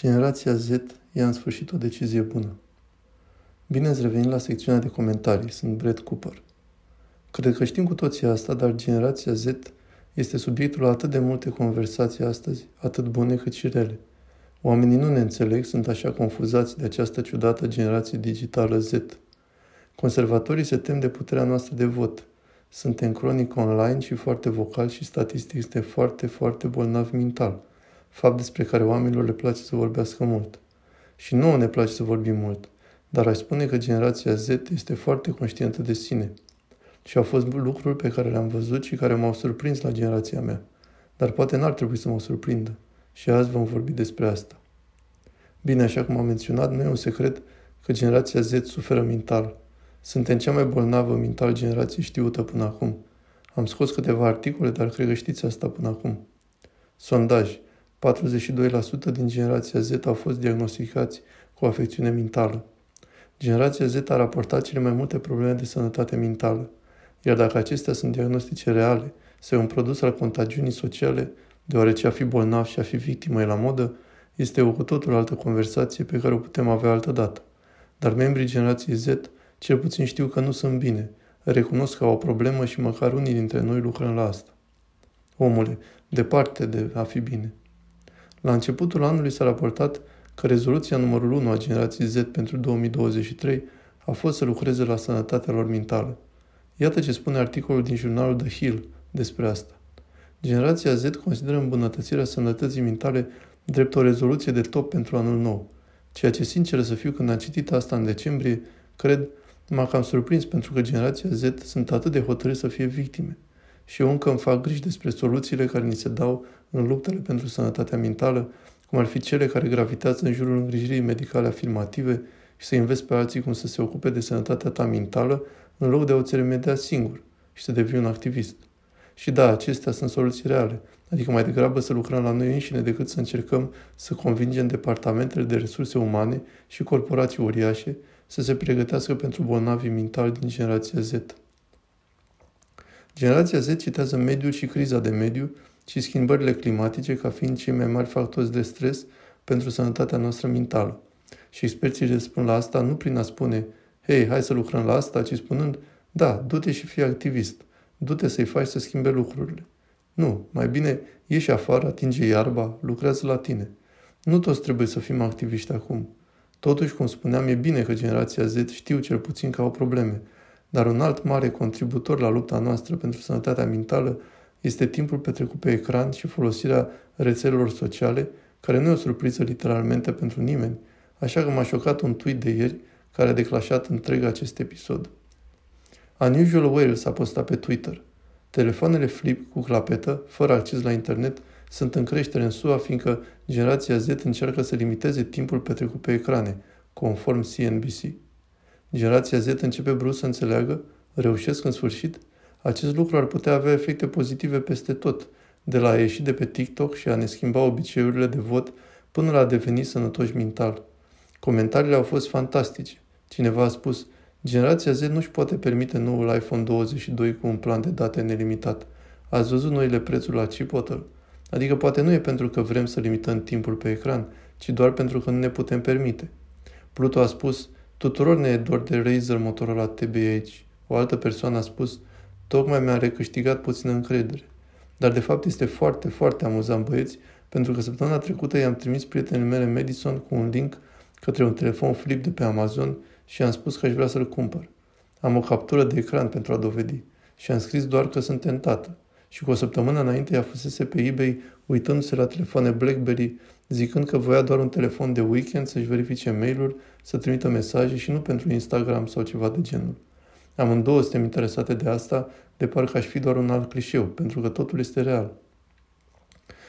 Generația Z ia în sfârșit o decizie bună. Bine ați revenit la secțiunea de comentarii. Sunt Brett Cooper. Cred că știm cu toții asta, dar generația Z este subiectul atât de multe conversații astăzi, atât bune cât și rele. Oamenii nu ne înțeleg, sunt așa confuzați de această ciudată generație digitală Z. Conservatorii se tem de puterea noastră de vot. Suntem cronic online și foarte vocal și statistic este foarte, foarte bolnav mental – fapt despre care oamenilor le place să vorbească mult. Și nouă ne place să vorbim mult, dar aș spune că generația Z este foarte conștientă de sine. Și au fost lucruri pe care le-am văzut și care m-au surprins la generația mea. Dar poate n-ar trebui să mă surprindă. Și azi vom vorbi despre asta. Bine, așa cum am menționat, nu e un secret că generația Z suferă mental. Suntem cea mai bolnavă mental generație știută până acum. Am scos câteva articole, dar cred că știți asta până acum. Sondaj. 42% din generația Z au fost diagnosticați cu afecțiune mentală. Generația Z a raportat cele mai multe probleme de sănătate mentală, iar dacă acestea sunt diagnostice reale sau un produs al contagiunii sociale, deoarece a fi bolnav și a fi victimă e la modă, este o cu totul altă conversație pe care o putem avea altă dată. Dar membrii generației Z cel puțin știu că nu sunt bine, recunosc că au o problemă și măcar unii dintre noi lucrăm la asta. Omule, departe de a fi bine. La începutul anului s-a raportat că rezoluția numărul 1 a generației Z pentru 2023 a fost să lucreze la sănătatea lor mentală. Iată ce spune articolul din jurnalul The Hill despre asta. Generația Z consideră îmbunătățirea sănătății mentale drept o rezoluție de top pentru anul nou. Ceea ce, sincer să fiu, când am citit asta în decembrie, cred, m-a cam surprins pentru că generația Z sunt atât de hotărâți să fie victime și eu încă îmi fac griji despre soluțiile care ni se dau în luptele pentru sănătatea mentală, cum ar fi cele care gravitează în jurul îngrijirii medicale afirmative și să înveți pe alții cum să se ocupe de sănătatea ta mentală, în loc de a o remedia singur și să devii un activist. Și da, acestea sunt soluții reale, adică mai degrabă să lucrăm la noi înșine decât să încercăm să convingem departamentele de resurse umane și corporații uriașe să se pregătească pentru bolnavii mentali din generația Z. Generația Z citează mediul și criza de mediu și schimbările climatice ca fiind cei mai mari factori de stres pentru sănătatea noastră mentală. Și experții răspund la asta nu prin a spune, hei, hai să lucrăm la asta, ci spunând, da, du-te și fii activist, du-te să-i faci să schimbe lucrurile. Nu, mai bine ieși afară, atinge iarba, lucrează la tine. Nu toți trebuie să fim activiști acum. Totuși, cum spuneam, e bine că generația Z știu cel puțin că au probleme – dar un alt mare contributor la lupta noastră pentru sănătatea mentală este timpul petrecut pe ecran și folosirea rețelelor sociale, care nu e o surpriză literalmente pentru nimeni, așa că m-a șocat un tweet de ieri care a declașat întreg acest episod. Unusual Wales a postat pe Twitter. Telefoanele flip cu clapetă, fără acces la internet, sunt în creștere în SUA, fiindcă generația Z încearcă să limiteze timpul petrecut pe ecrane, conform CNBC. Generația Z începe brusc să înțeleagă, reușesc în sfârșit, acest lucru ar putea avea efecte pozitive peste tot, de la a ieși de pe TikTok și a ne schimba obiceiurile de vot până la a deveni sănătoși mental. Comentariile au fost fantastice. Cineva a spus, generația Z nu-și poate permite noul iPhone 22 cu un plan de date nelimitat. Ați văzut noile prețuri la Chipotle? Adică poate nu e pentru că vrem să limităm timpul pe ecran, ci doar pentru că nu ne putem permite. Pluto a spus, Tuturor ne e dor de Razer Motorola TBH. O altă persoană a spus, tocmai mi-a recâștigat puțină încredere. Dar de fapt este foarte, foarte amuzant băieți, pentru că săptămâna trecută i-am trimis prietenii mele Madison cu un link către un telefon flip de pe Amazon și am spus că aș vrea să-l cumpăr. Am o captură de ecran pentru a dovedi și am scris doar că sunt tentată. Și cu o săptămână înainte ea fusese pe eBay uitându-se la telefoane BlackBerry zicând că voia doar un telefon de weekend să-și verifice mail-uri, să trimită mesaje și nu pentru Instagram sau ceva de genul. Amândouă suntem interesate de asta, de parcă aș fi doar un alt clișeu, pentru că totul este real.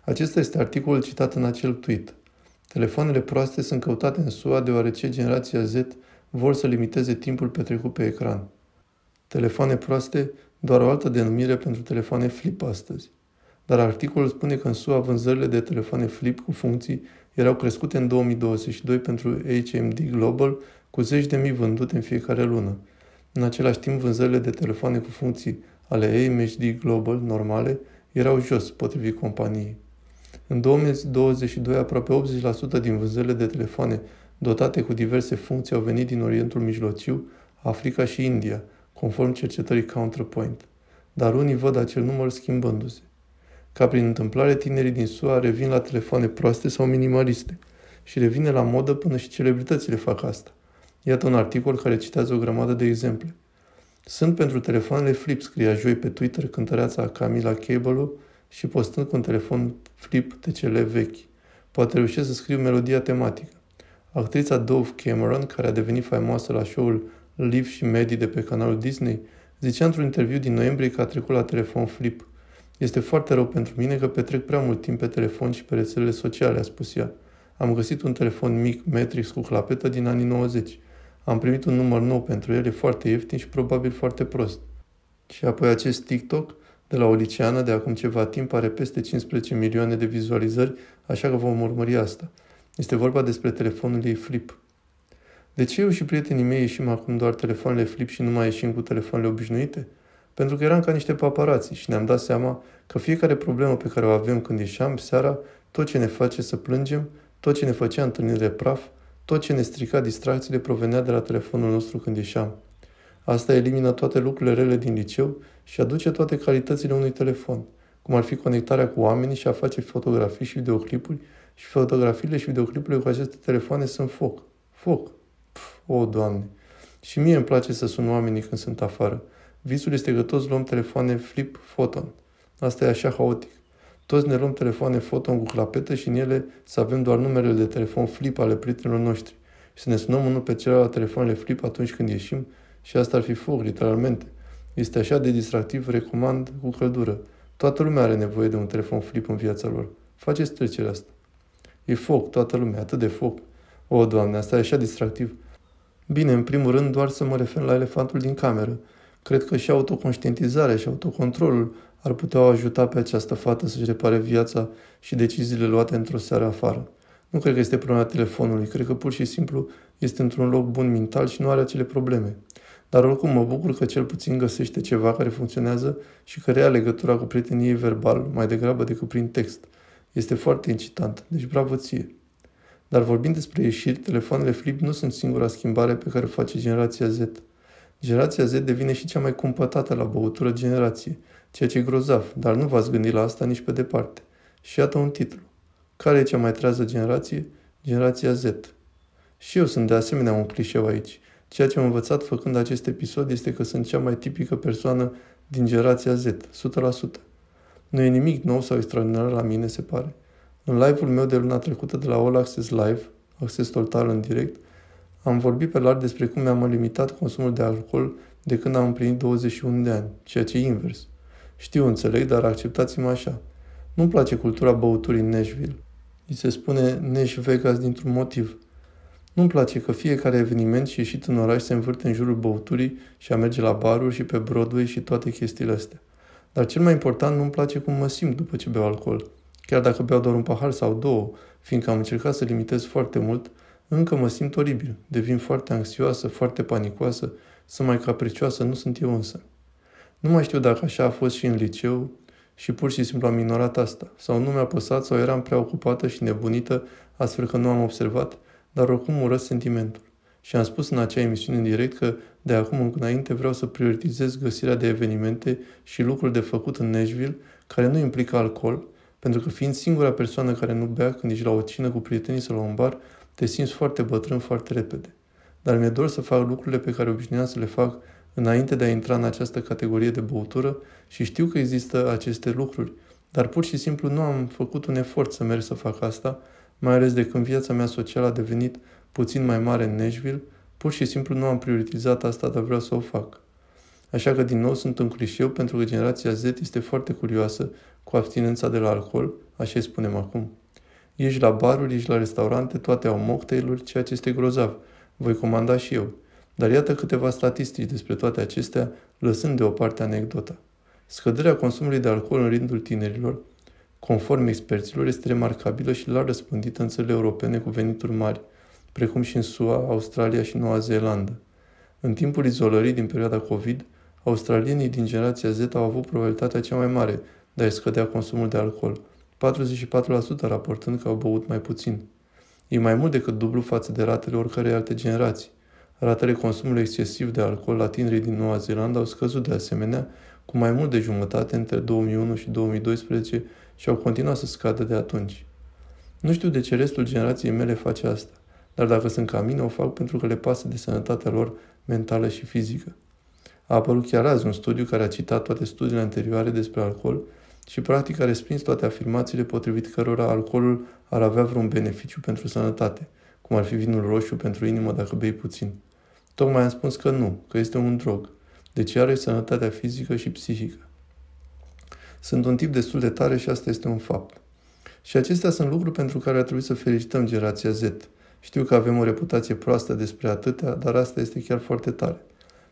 Acesta este articolul citat în acel tweet. Telefoanele proaste sunt căutate în SUA deoarece generația Z vor să limiteze timpul petrecut pe ecran. Telefoane proaste, doar o altă denumire pentru telefoane flip astăzi dar articolul spune că în SUA vânzările de telefoane flip cu funcții erau crescute în 2022 pentru HMD Global cu zeci de mii vândute în fiecare lună. În același timp, vânzările de telefoane cu funcții ale AMHD Global normale erau jos, potrivit companiei. În 2022, aproape 80% din vânzările de telefoane dotate cu diverse funcții au venit din Orientul Mijlociu, Africa și India, conform cercetării Counterpoint. Dar unii văd acel număr schimbându-se. Ca prin întâmplare, tinerii din SUA revin la telefoane proaste sau minimaliste și revine la modă până și celebritățile fac asta. Iată un articol care citează o grămadă de exemple. Sunt pentru telefoanele flip, scria joi pe Twitter cântăreața Camila Cable și postând cu un telefon flip TCL vechi. Poate reușesc să scriu melodia tematică. Actrița Dove Cameron, care a devenit faimoasă la show-ul Liv și Medi de pe canalul Disney, zicea într-un interviu din noiembrie că a trecut la telefon flip. Este foarte rău pentru mine că petrec prea mult timp pe telefon și pe rețelele sociale, a spus ea. Am găsit un telefon mic, Matrix, cu clapetă din anii 90. Am primit un număr nou pentru el, e foarte ieftin și probabil foarte prost. Și apoi acest TikTok de la o liceană de acum ceva timp are peste 15 milioane de vizualizări, așa că vom urmări asta. Este vorba despre telefonul ei flip. De ce eu și prietenii mei ieșim acum doar telefoanele flip și nu mai ieșim cu telefoanele obișnuite? Pentru că eram ca niște paparații și ne-am dat seama că fiecare problemă pe care o avem când ieșeam seara, tot ce ne face să plângem, tot ce ne făcea întâlnire praf, tot ce ne strica distracțiile provenea de la telefonul nostru când ieșeam. Asta elimină toate lucrurile rele din liceu și aduce toate calitățile unui telefon, cum ar fi conectarea cu oamenii și a face fotografii și videoclipuri și fotografiile și videoclipurile cu aceste telefoane sunt foc. Foc. Pf, o, Doamne! Și mie îmi place să sun oamenii când sunt afară. Visul este că toți luăm telefoane flip photon. Asta e așa haotic. Toți ne luăm telefoane foton cu clapetă și în ele să avem doar numerele de telefon flip ale prietenilor noștri și să ne sunăm unul pe celălalt telefoanele flip atunci când ieșim și asta ar fi foc, literalmente. Este așa de distractiv, recomand cu căldură. Toată lumea are nevoie de un telefon flip în viața lor. Faceți trecerea asta. E foc, toată lumea, atât de foc. O, Doamne, asta e așa distractiv. Bine, în primul rând, doar să mă refer la elefantul din cameră. Cred că și autoconștientizarea și autocontrolul ar putea ajuta pe această fată să-și repare viața și deciziile luate într-o seară afară. Nu cred că este problema telefonului, cred că pur și simplu este într-un loc bun mental și nu are acele probleme. Dar oricum mă bucur că cel puțin găsește ceva care funcționează și care are legătura cu prietenie verbal mai degrabă decât prin text. Este foarte incitant, deci bravo ție. Dar vorbind despre ieșiri, telefoanele flip nu sunt singura schimbare pe care o face generația Z. Generația Z devine și cea mai cumpătată la băutură generație, ceea ce e grozav, dar nu v-ați gândit la asta nici pe departe. Și iată un titlu. Care e cea mai trează generație? Generația Z. Și eu sunt de asemenea un clișeu aici. Ceea ce am învățat făcând acest episod este că sunt cea mai tipică persoană din generația Z, 100%. Nu e nimic nou sau extraordinar la mine, se pare. În live-ul meu de luna trecută de la All Access Live, acces total în direct, am vorbit pe larg despre cum mi-am limitat consumul de alcool de când am împlinit 21 de ani, ceea ce e invers. Știu, înțeleg, dar acceptați-mă așa. Nu-mi place cultura băuturii în Nashville. Îi se spune Nash Vegas dintr-un motiv. Nu-mi place că fiecare eveniment și ieșit în oraș se învârte în jurul băuturii și a merge la baruri și pe Broadway și toate chestiile astea. Dar cel mai important, nu-mi place cum mă simt după ce beau alcool. Chiar dacă beau doar un pahar sau două, fiindcă am încercat să limitez foarte mult, încă mă simt oribil, devin foarte anxioasă, foarte panicoasă, sunt mai capricioasă, nu sunt eu însă. Nu mai știu dacă așa a fost și în liceu și pur și simplu am ignorat asta, sau nu mi-a păsat sau eram prea ocupată și nebunită, astfel că nu am observat, dar oricum urăsc sentimentul. Și am spus în acea emisiune în direct că de acum înainte vreau să prioritizez găsirea de evenimente și lucruri de făcut în Nashville care nu implică alcool, pentru că fiind singura persoană care nu bea când ești la o cină cu prietenii sau la un bar, te simți foarte bătrân foarte repede. Dar mi-e dor să fac lucrurile pe care obișnuiam să le fac înainte de a intra în această categorie de băutură și știu că există aceste lucruri, dar pur și simplu nu am făcut un efort să merg să fac asta, mai ales de când viața mea socială a devenit puțin mai mare în Nashville, pur și simplu nu am prioritizat asta, dar vreau să o fac. Așa că din nou sunt un clișeu pentru că generația Z este foarte curioasă cu abstinența de la alcool, așa îi spunem acum. Ești la baruri, ești la restaurante, toate au mocktailuri, ceea ce este grozav. Voi comanda și eu. Dar iată câteva statistici despre toate acestea, lăsând deoparte anecdota. Scăderea consumului de alcool în rândul tinerilor, conform experților, este remarcabilă și larg răspândită în țările europene cu venituri mari, precum și în SUA, Australia și Noua Zeelandă. În timpul izolării din perioada COVID, australienii din generația Z au avut probabilitatea cea mai mare de a scădea consumul de alcool, 44% raportând că au băut mai puțin. E mai mult decât dublu față de ratele oricărei alte generații. Ratele consumului excesiv de alcool la tinerii din Noua Zeelandă au scăzut de asemenea cu mai mult de jumătate între 2001 și 2012 și au continuat să scadă de atunci. Nu știu de ce restul generației mele face asta, dar dacă sunt ca mine, o fac pentru că le pasă de sănătatea lor mentală și fizică. A apărut chiar azi un studiu care a citat toate studiile anterioare despre alcool și practic a respins toate afirmațiile potrivit cărora alcoolul ar avea vreun beneficiu pentru sănătate, cum ar fi vinul roșu pentru inimă dacă bei puțin. Tocmai am spus că nu, că este un drog, deci are sănătatea fizică și psihică. Sunt un tip destul de tare și asta este un fapt. Și acestea sunt lucruri pentru care ar trebui să felicităm generația Z. Știu că avem o reputație proastă despre atâtea, dar asta este chiar foarte tare.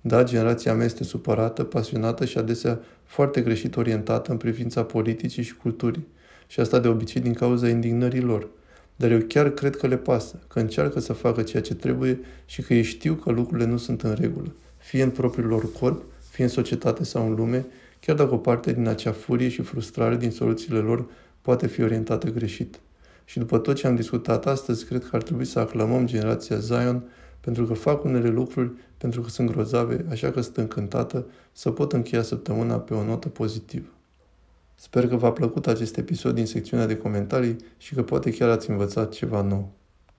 Da, generația mea este supărată, pasionată și adesea foarte greșit orientată în privința politicii și culturii. Și asta de obicei din cauza indignării lor. Dar eu chiar cred că le pasă, că încearcă să facă ceea ce trebuie și că ei știu că lucrurile nu sunt în regulă, fie în propriul lor corp, fie în societate sau în lume, chiar dacă o parte din acea furie și frustrare din soluțiile lor poate fi orientată greșit. Și după tot ce am discutat astăzi, cred că ar trebui să aclamăm generația Zion pentru că fac unele lucruri pentru că sunt grozave, așa că sunt încântată să pot încheia săptămâna pe o notă pozitivă. Sper că v-a plăcut acest episod din secțiunea de comentarii și că poate chiar ați învățat ceva nou.